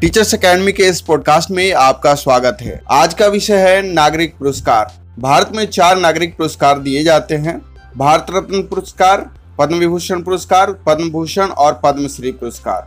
Teachers academy के इस podcast में आपका स्वागत है। आज का विषय है नागरिक पुरस्कार। भारत में चार नागरिक पुरस्कार दिए जाते हैं। भारत रत्न पुरस्कार पद्म विभूषण पुरस्कार पद्म भूषण और पद्मश्री पुरस्कार।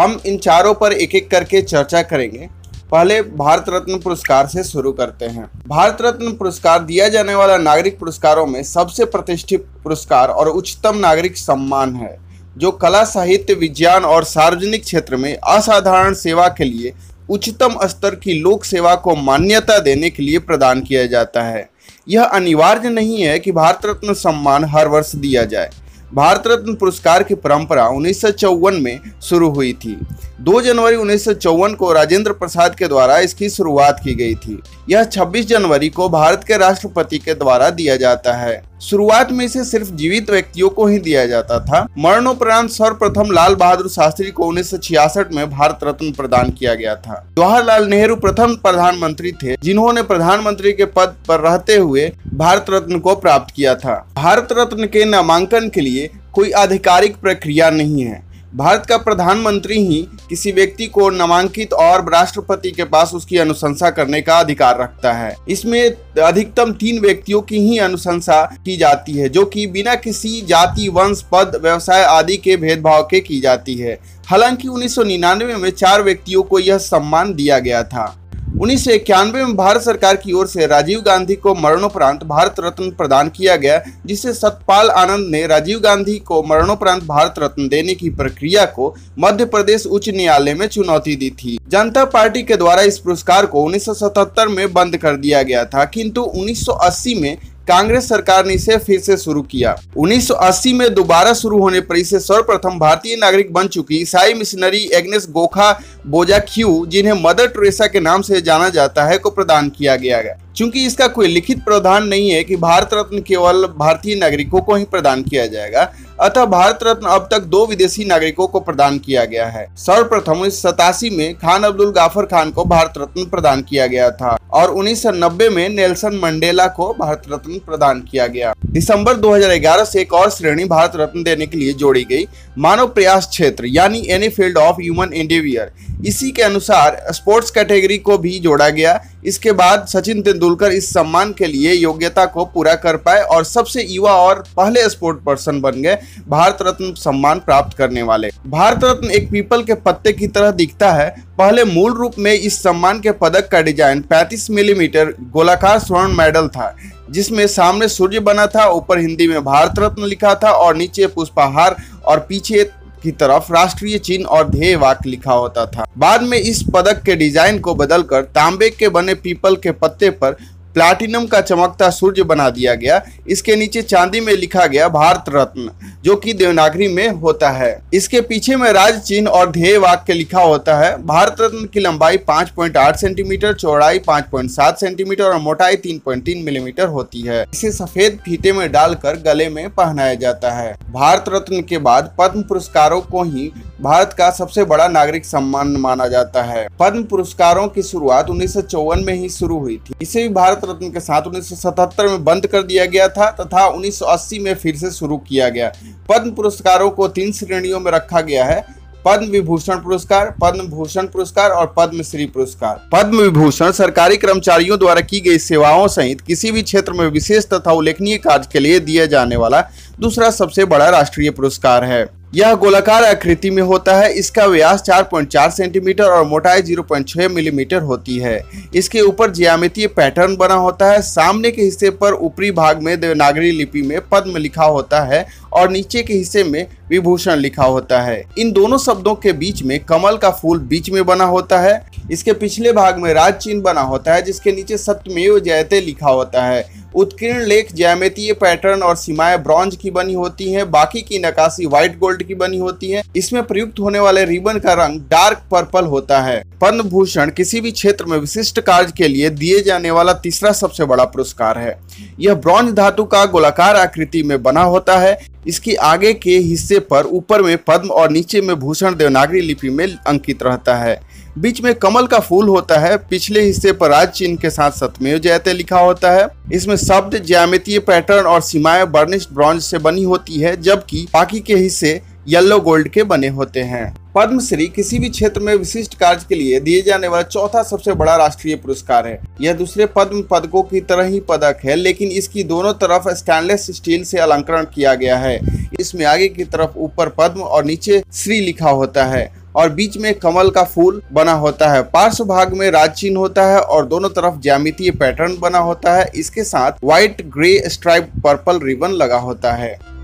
हम इन चारों पर एक एक करके चर्चा करेंगे। पहले भारत रत्न पुरस्कार से शुरू करते हैं। भारत रत्न पुरस्कार दिया जाने वाला नागरिक पुरस्कारों में सबसे प्रतिष्ठित पुरस्कार और उच्चतम नागरिक सम्मान है। जो कला साहित्य, विज्ञान और सार्वजनिक क्षेत्र में असाधारण सेवा के लिए, उच्चतम स्तर की लोक सेवा को मान्यता देने के लिए प्रदान किया जाता है। यह अनिवार्य नहीं है कि भारत रत्न सम्मान हर वर्ष दिया जाए। भारत रत्न पुरस्कार की परंपरा उन्नीस सौ चौवन में शुरू हुई थी। 2 जनवरी उन्नीस सौ चौवन को राजेंद्र प्रसाद के द्वारा इसकी शुरुआत की गई थी। यह 26 जनवरी को भारत के राष्ट्रपति के द्वारा दिया जाता है। शुरुआत में इसे सिर्फ़ जीवित व्यक्तियों को ही दिया जाता था। मरणोपरांत सर्वप्रथम लाल बहादुर शास्त्री को उन्नीस सौ छियासठ में भारत रत्न प्रदान किया गया था। जवाहरलाल नेहरू प्रथम प्रधानमंत्री थे, जिन्होंने प्रधानमंत्री के पद पर रहते हुए भारत रत्न को प्राप्त किया था। भारत रत्न के नामांकन के लिए कोई आधिकारिक प्रक्रिया नहीं है। भारत का प्रधानमंत्री ही किसी व्यक्ति को नामांकित और राष्ट्रपति के पास उसकी अनुशंसा करने का अधिकार रखता है। इसमें अधिकतम तीन व्यक्तियों की ही अनुशंसा की जाती है, जो कि बिना किसी जाति, वंश, पद, व्यवसाय आदि के भेदभाव के की जाती है। हालाँकि 1999 में चार व्यक्तियों को यह सम्मान दिया गया था। उन्नीस सौ इक्यानवे में भारत सरकार की ओर से राजीव गांधी को मरणोपरांत भारत रत्न प्रदान किया गया जिसे सतपाल आनंद ने राजीव गांधी को मरणोपरांत भारत रत्न देने की प्रक्रिया को मध्य प्रदेश उच्च न्यायालय में चुनौती दी थी। जनता पार्टी के द्वारा इस पुरस्कार को 1977 में बंद कर दिया गया था, किंतु 1980 में कांग्रेस सरकार ने इसे फिर से शुरू किया। 1980 में दोबारा शुरू होने पर इसे सर्वप्रथम भारतीय नागरिक बन चुकी ईसाई मिशनरी एग्नेस गोखा बोजा क्यू जिन्हें मदर टेरेसा के नाम से जाना जाता है, को प्रदान किया गया है। चूँकि इसका कोई लिखित प्रावधान नहीं है कि भारत रत्न केवल भारतीय नागरिकों को ही प्रदान किया जाएगा अतः भारत रत्न अब तक दो विदेशी नागरिकों को प्रदान किया गया है। सर्वप्रथम उन्नीस सतासी में खान अब्दुल गाफर खान को भारत रत्न प्रदान किया गया था और उन्नीस सौ नब्बे में नेल्सन मंडेला को भारत रत्न प्रदान किया गया। दिसंबर 2011 से एक और श्रेणी भारत रत्न देने के लिए जोड़ी गई मानव प्रयास क्षेत्र, यानी any field of human endeavour इसी के अनुसार स्पोर्ट्स कैटेगरी को भी जोड़ा गया। इसके बाद सचिन तेंदुलकर इस सम्मान के लिए योग्यता को पूरा कर पाए और सबसे युवा और पहले स्पोर्ट पर्सन बन गए भारत रत्न सम्मान प्राप्त करने वाले। भारत रत्न एक पीपल के पत्ते की तरह दिखता है। पहले मूल रूप में इस सम्मान के पदक का डिज़ाइन 35 मिलीमीटर गोलाकार स्वर्ण मेडल था, जिसमें सामने सूर्य बना था, ऊपर हिंदी में भारत रत्न लिखा था और नीचे पुष्पाहार और पीछे की तरफ़ राष्ट्रीय चिन्ह और ध्येय वाक लिखा होता था। बाद में इस पदक के डिज़ाइन को बदलकर तांबे के बने पीपल के पत्ते पर प्लाटिनम का चमकता सूर्य बना दिया गया। इसके नीचे चांदी में लिखा गया भारत रत्न, जो कि देवनागरी में होता है। इसके पीछे में राज चिन्ह और ध्येय वाक्य लिखा होता है। भारत रत्न की लंबाई 5.8 सेंटीमीटर, चौड़ाई 5.7 सेंटीमीटर और मोटाई 3.3 मिलीमीटर होती है। इसे सफ़ेद फीते में डालकर गले में पहनाया जाता है। भारत रत्न के बाद पद्म पुरस्कारों को ही भारत का सबसे बड़ा नागरिक सम्मान माना जाता है। पद्म पुरस्कारों की शुरुआत उन्नीस में ही शुरू हुई थी। इसे भी भारत रत्न के साथ 1977 में बंद कर दिया गया था तथा 1980 में फिर से शुरू किया गया। पद्म पुरस्कारों को तीन श्रेणियों में रखा गया है। पद्म विभूषण पुरस्कार, पद्म भूषण पुरस्कार और पद्मश्री पुरस्कार। पद्म विभूषण सरकारी कर्मचारियों द्वारा की गई सेवाओं सहित किसी भी क्षेत्र में विशेष तथा उल्लेखनीय कार्य के लिए दिया जाने वाला दूसरा सबसे बड़ा राष्ट्रीय पुरस्कार है। यह गोलाकार आकृति में होता है, इसका व्यास 4.4 सेंटीमीटर और मोटाई 0.6 मिलीमीटर mm होती है। इसके ऊपर ज्यामितीय पैटर्न बना होता है, सामने के हिस्से पर ऊपरी भाग में देवनागरी लिपि में पद्म लिखा होता है और नीचे के हिस्से में विभूषण लिखा होता है। इन दोनों शब्दों के बीच में कमल का फूल बीच में बना होता है, इसके पिछले भाग में राज चिन्ह बना होता है, जिसके नीचे सत्यमेव जयते लिखा होता है। उत्कीर्ण लेख, ज्यामितीय पैटर्न और सीमाएँ ब्रॉन्ज की बनी होती हैं, बाकी की नकाशी व्हाइट गोल्ड की बनी होती है। इसमें प्रयुक्त होने वाले रिबन का रंग डार्क पर्पल होता है। पद्म भूषण किसी भी क्षेत्र में विशिष्ट कार्य के लिए दिए जाने वाला तीसरा सबसे बड़ा पुरस्कार है। यह ब्रॉन्ज धातु का गोलाकार आकृति में बना होता है। इसकी आगे के हिस्से पर ऊपर में पद्म और नीचे में भूषण देवनागरी लिपि में अंकित रहता है। बीच में कमल का फूल होता है। पिछले हिस्से पर राज चिन्ह के साथ सतमेव जयते लिखा होता है। इसमें शब्द ज्यामितीय पैटर्न और सीमाएँ बर्निश ब्रॉन्ज से बनी होती है, जबकि बाकी के हिस्से येलो गोल्ड के बने होते हैं। पद्मश्री किसी भी क्षेत्र में विशिष्ट कार्य के लिए दिए जाने वाला चौथा सबसे बड़ा राष्ट्रीय पुरस्कार है। यह दूसरे पद्म पदकों की तरह ही पदक है, लेकिन इसकी दोनों तरफ़ स्टेनलेस स्टील से अलंकरण किया गया है। इसमें आगे की तरफ़ ऊपर पद्म और नीचे श्री लिखा होता है। और बीच में कमल का फूल बना होता है। पार्श्व भाग में राज चिन्ह होता है और दोनों तरफ़ ज्यामितीय पैटर्न बना होता है। इसके साथ white grey stripe purple ribbon लगा होता है।